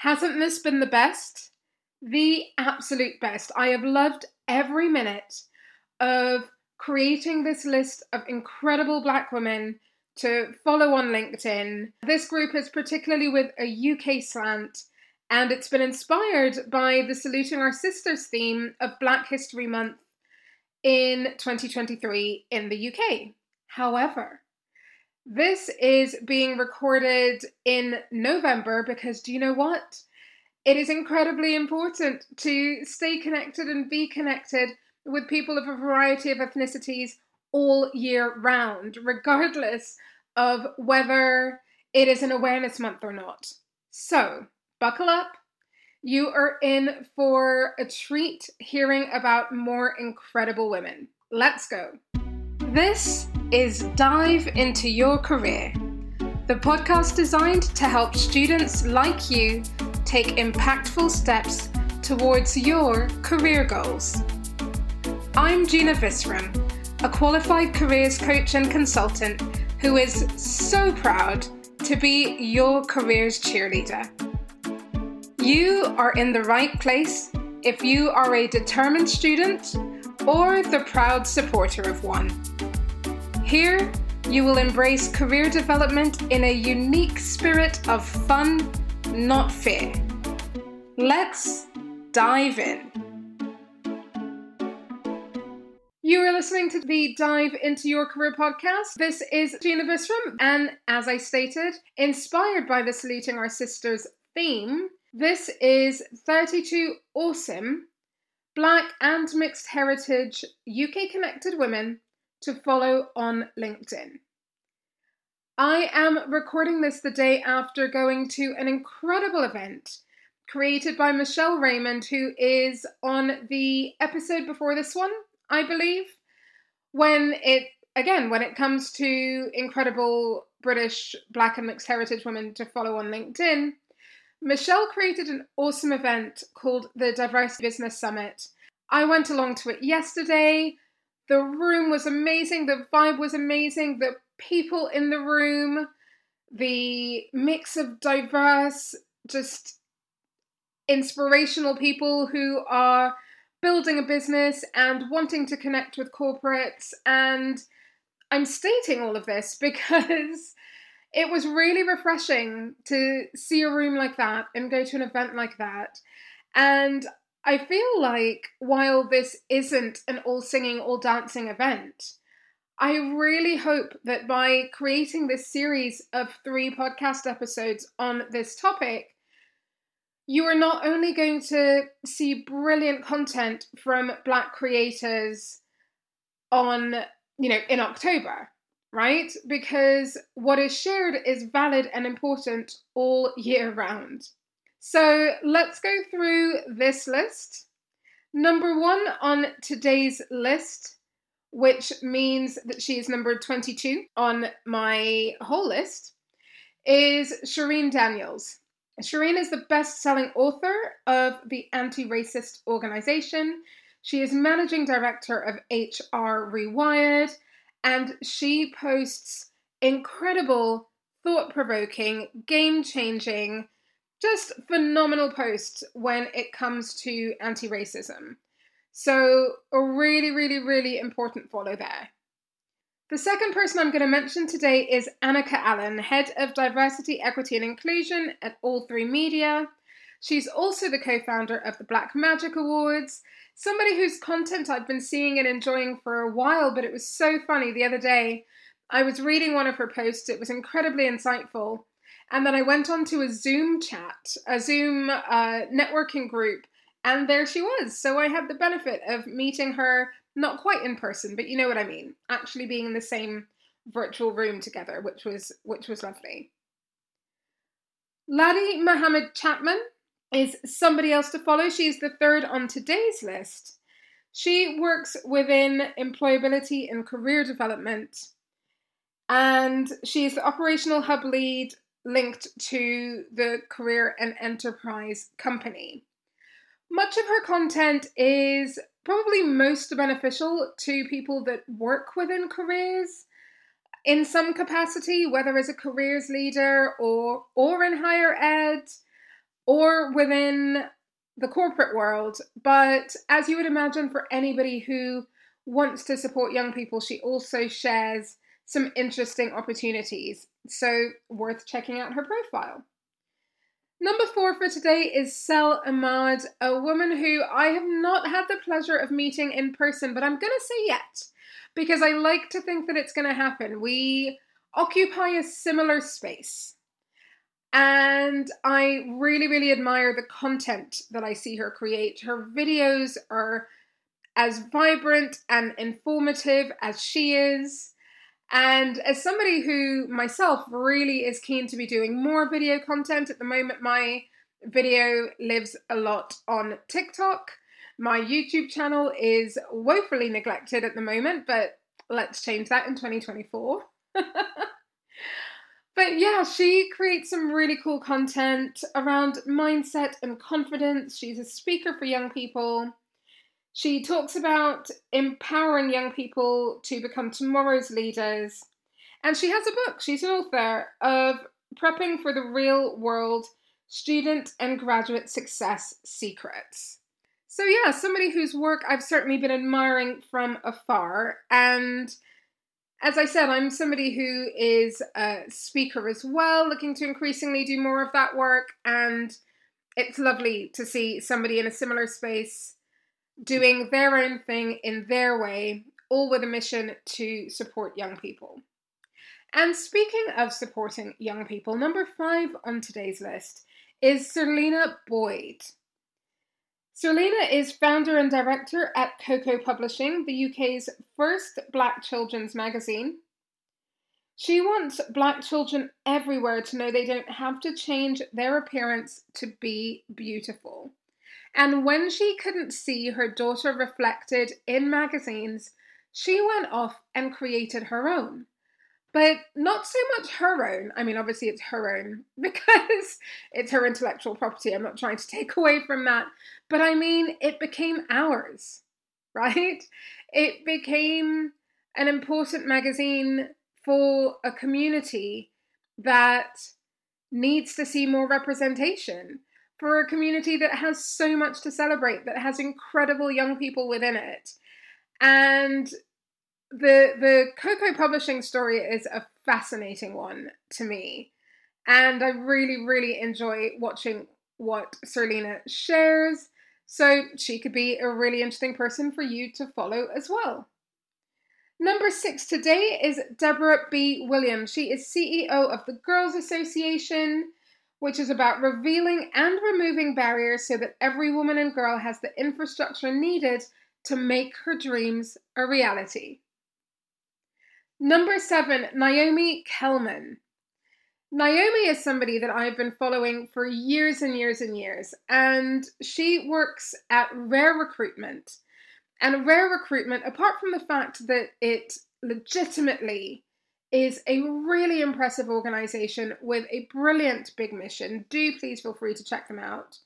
Hasn't this been the best? The absolute best. I have loved every minute of creating this list of incredible black women to follow on LinkedIn. This group is particularly with a UK slant, and it's been inspired by the Saluting Our Sisters theme of Black History Month in 2023 in the UK. However, this is being recorded in November because do you know what? It is incredibly important to stay connected and be connected with people of a variety of ethnicities all year round, regardless of whether it is an awareness month or not. So, buckle up. You are in for a treat hearing about more incredible women. Let's go. This is Dive into Your Career, the podcast designed to help students like you take impactful steps towards your career goals. I'm Gina Visram, a qualified careers coach and consultant who is so proud to be your careers cheerleader. You are in the right place if you are a determined student or the proud supporter of one. Here, you will embrace career development in a unique spirit of fun, not fear. Let's dive in. You are listening to the Dive into Your Career podcast. This is Gina Visram, and as I stated, inspired by the Saluting Our Sisters theme, this is 32 awesome Black and mixed heritage UK connected women to follow on LinkedIn. I am recording this the day after going to an incredible event created by Michelle Raymond, who is on the episode before this one I believe. When it, again, when it comes to incredible British black and mixed heritage women to follow on LinkedIn, Michelle created an awesome event called the Diversity Business Summit. I went along to it yesterday. The room was amazing, the vibe was amazing, the people in the room, the mix of diverse, just inspirational people who are building a business and wanting to connect with corporates. And I'm stating all of this because it was really refreshing to see a room like that and go to an event like that. And I feel like while this isn't an all singing, all dancing event, I really hope that by creating this series of three podcast episodes on this topic, you are not only going to see brilliant content from black creators on you know in october right? Because what is shared is valid and important all year round. So let's go through this list. Number one on today's list which means that she is number 22 on my whole list is Shereen Daniels. Shereen is the best selling author of the Anti Racist Organization. She is managing director of HR Rewired, and she posts incredible, thought provoking, game changing, just phenomenal posts when it comes to anti racism. So, a really, really, really important follow there. The second person I'm going to mention today is Annika Allen, Head of Diversity, Equity and Inclusion at All3 Media. She's also the co founder of the Black Magic Awards, somebody whose content I've been seeing and enjoying for a while, but it was so funny the other day. I was reading one of her posts, it was incredibly insightful. And then I went on to a Zoom chat, a Zoom uh, networking group, and there she was. So I had the benefit of meeting her not quite in person, but you know what I mean. Actually being in the same virtual room together, which was which was lovely. Ladi Mohammed Chapman is somebody else to follow. She's the third on today's list. She works within employability and career development, and she's the operational hub lead linked to the career and enterprise company. Much of her content is probably most beneficial to people that work within careers in some capacity, whether as a careers leader or or in higher ed or within the corporate world. But as you would imagine, for anybody who wants to support young people, she also shares some interesting opportunities. So, worth checking out her profile. Number four for today is Cel Amade, a woman who I have not had the pleasure of meeting in person, but I'm going to say yet because I like to think that it's going to happen. We occupy a similar space. And I really, really admire the content that I see her create. Her videos are as vibrant and informative as she is. And as somebody who myself really is keen to be doing more video content, at the moment my video lives a lot on TikTok. My YouTube channel is woefully neglected at the moment, but let's change that in 2024. but yeah, she creates some really cool content around mindset and confidence. She's a speaker for young people. She talks about empowering young people to become tomorrow's leaders. And she has a book, she's an author of Prepping for the Real World Student and Graduate Success Secrets. So, yeah, somebody whose work I've certainly been admiring from afar. And as I said, I'm somebody who is a speaker as well, looking to increasingly do more of that work. And it's lovely to see somebody in a similar space doing their own thing in their way, all with a mission to support young people. And speaking of supporting young people, number five on today's list is Serlina Boyd. Serlina is founder and director at Coco Publishing, the UK's first black children's magazine. She wants black children everywhere to know they don't have to change their appearance to be beautiful. And when she couldn't see her daughter reflected in magazines, she went off and created her own. But not so much her own. I mean, obviously, it's her own because it's her intellectual property. I'm not trying to take away from that. But I mean, it became ours, right? It became an important magazine for a community that needs to see more representation for a community that has so much to celebrate, that has incredible young people within it. And the the Coco Publishing story is a fascinating one to me. And I really, really enjoy watching what Serlina shares. So she could be a really interesting person for you to follow as well. Number six today is Deborah B. Williams. She is CEO of the Girls Association which is about revealing and removing barriers so that every woman and girl has the infrastructure needed to make her dreams a reality. Number seven, Naomi Kellman. Naomi is somebody that I've been following for years and years and years, and she works at Rare Recruitment. And Rare Recruitment, apart from the fact that it legitimately is a really impressive organization with a brilliant big mission. Do please feel free to check them out.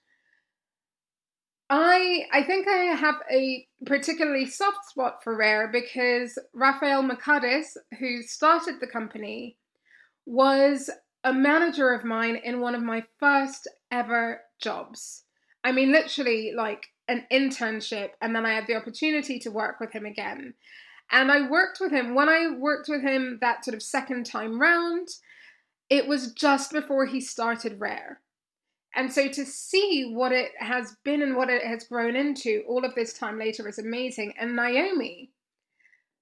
I I think I have a particularly soft spot for Rare because Raphael Mokades, who started the company, was a manager of mine in one of my first ever jobs. I mean, literally like an internship, and then I had the opportunity to work with him again. And I worked with him. When I worked with him that sort of second time round, it was just before he started Rare. And so to see what it has been and what it has grown into all of this time later is amazing. And Naomi,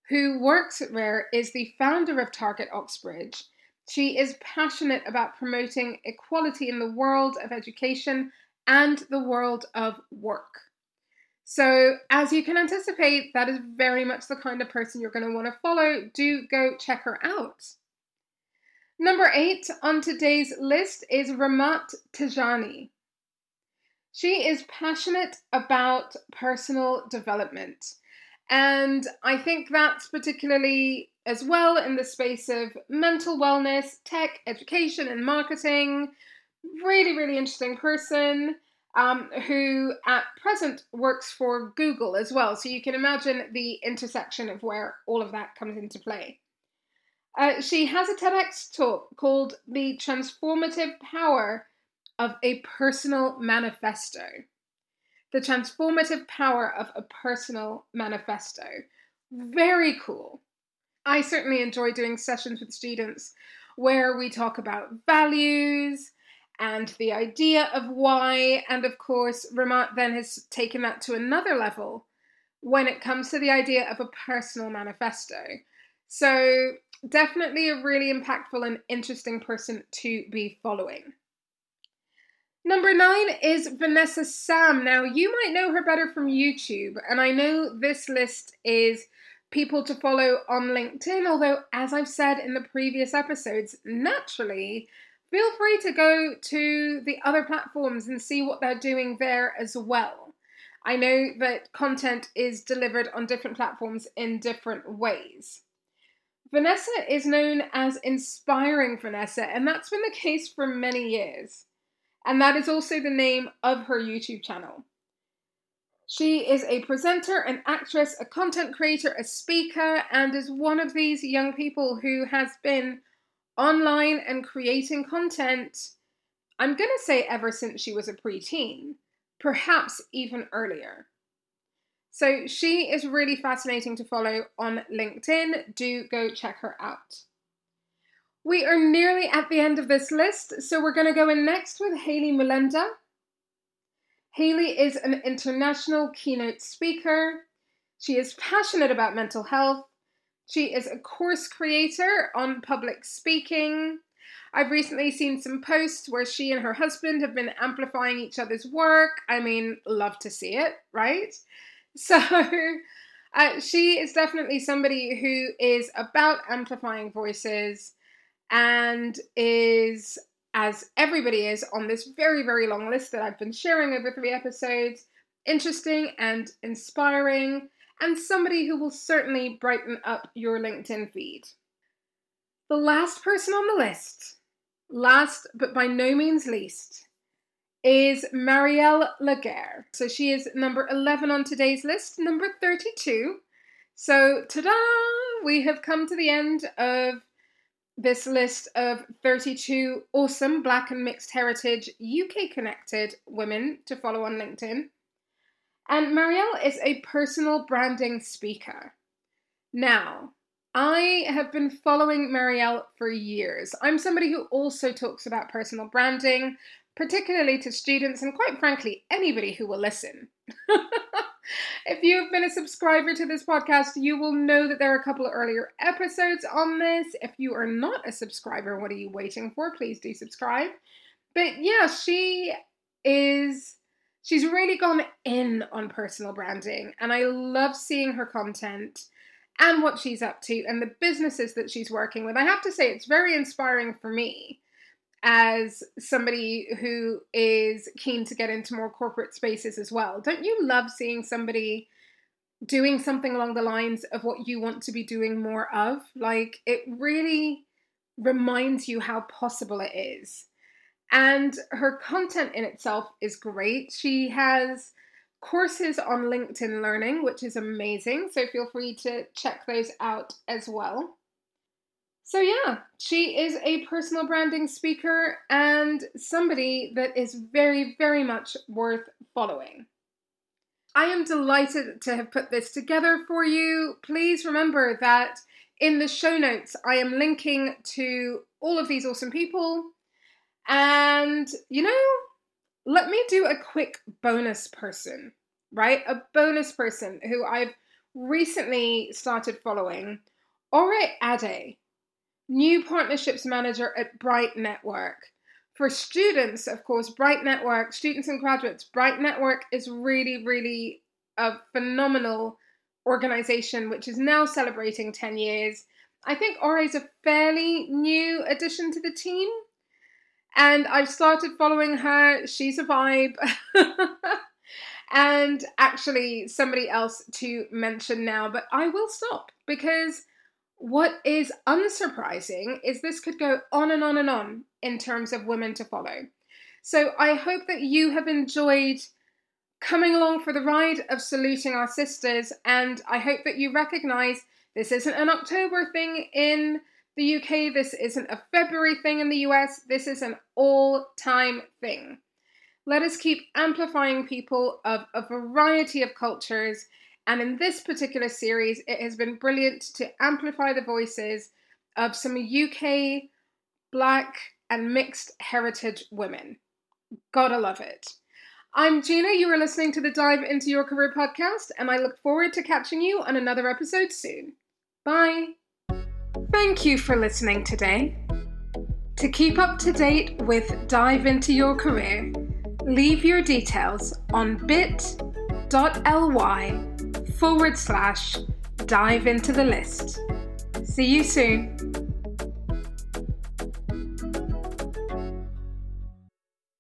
who works at Rare, is the founder of Target Oxbridge. She is passionate about promoting equality in the world of education and the world of work. So, as you can anticipate, that is very much the kind of person you're going to want to follow. Do go check her out. Number eight on today's list is Ramat Tajani. She is passionate about personal development. And I think that's particularly as well in the space of mental wellness, tech, education, and marketing. Really, really interesting person um, who at present works for Google as well. So you can imagine the intersection of where all of that comes into play. Uh, she has a TEDx talk called The Transformative Power of a personal manifesto. The transformative power of a personal manifesto. Very cool. I certainly enjoy doing sessions with students where we talk about values and the idea of why. And of course, Ramat then has taken that to another level when it comes to the idea of a personal manifesto. So, definitely a really impactful and interesting person to be following. Number nine is Vanessa Sam. Now, you might know her better from YouTube, and I know this list is people to follow on LinkedIn, although, as I've said in the previous episodes, naturally, feel free to go to the other platforms and see what they're doing there as well. I know that content is delivered on different platforms in different ways. Vanessa is known as Inspiring Vanessa, and that's been the case for many years. And that is also the name of her YouTube channel. She is a presenter, an actress, a content creator, a speaker, and is one of these young people who has been online and creating content, I'm going to say ever since she was a preteen, perhaps even earlier. So she is really fascinating to follow on LinkedIn. Do go check her out. We are nearly at the end of this list, so we're going to go in next with Hayley Mulenda. Hayley is an international keynote speaker. She is passionate about mental health she is a course creator on public speaking. I've recently seen some posts where she and her husband have been amplifying each other's work. I mean, love to see it, right? So, uh, she is definitely somebody who is about amplifying voices and is, as everybody is on this very, very long list that I've been sharing over three episodes, interesting and inspiring and somebody who will certainly brighten up your LinkedIn feed. The last person on the list, last but by no means least, is Marielle Laguerre. So she is number 11 on today's list, number 32. So, ta da! We have come to the end of this list of 32 awesome Black and mixed heritage UK connected women to follow on LinkedIn. And Marielle is a personal branding speaker. Now, I have been following Marielle for years. I'm somebody who also talks about personal branding, particularly to students and, quite frankly, anybody who will listen. if you have been a subscriber to this podcast, you will know that there are a couple of earlier episodes on this. If you are not a subscriber, what are you waiting for? Please do subscribe. But yeah, she is she's really gone in on personal branding, and I love seeing her content and what she's up to and the businesses that she's working with. I have to say, it's very inspiring for me as somebody who is keen to get into more corporate spaces as well. Don't you love seeing somebody doing something along the lines of what you want to be doing more of? Like, it really reminds you how possible it is. And her content in itself is great. She has courses on LinkedIn Learning, which is amazing. So feel free to check those out as well. So, yeah, she is a personal branding speaker and somebody that is very, very much worth following. I am delighted to have put this together for you. Please remember that in the show notes, I am linking to all of these awesome people and, you know, let me do a quick bonus person, right? A bonus person who I've recently started following. Ore Ade, new partnerships manager at Bright Network. For students, of course, Bright Network, students and graduates, Bright Network is really, really a phenomenal organization which is now celebrating 10 years. I think Ore is a fairly new addition to the team. And I've started following her. She's a vibe. and actually, somebody else to mention now, but I will stop because what is unsurprising is this could go on and on and on in terms of women to follow. So I hope that you have enjoyed coming along for the ride of saluting our sisters, and I hope that you recognize this isn't an October thing in the UK, this isn't a February thing in the US, this is an all time thing. Let us keep amplifying people of a variety of cultures. And in this particular series, it has been brilliant to amplify the voices of some UK, black, and mixed heritage women. Gotta love it. I'm Gina. You are listening to the Dive Into Your Career podcast, and I look forward to catching you on another episode soon. Bye. Thank you for listening today. To keep up to date with Dive Into Your Career, leave your details on bit.ly forward slash dive into the list. See you soon.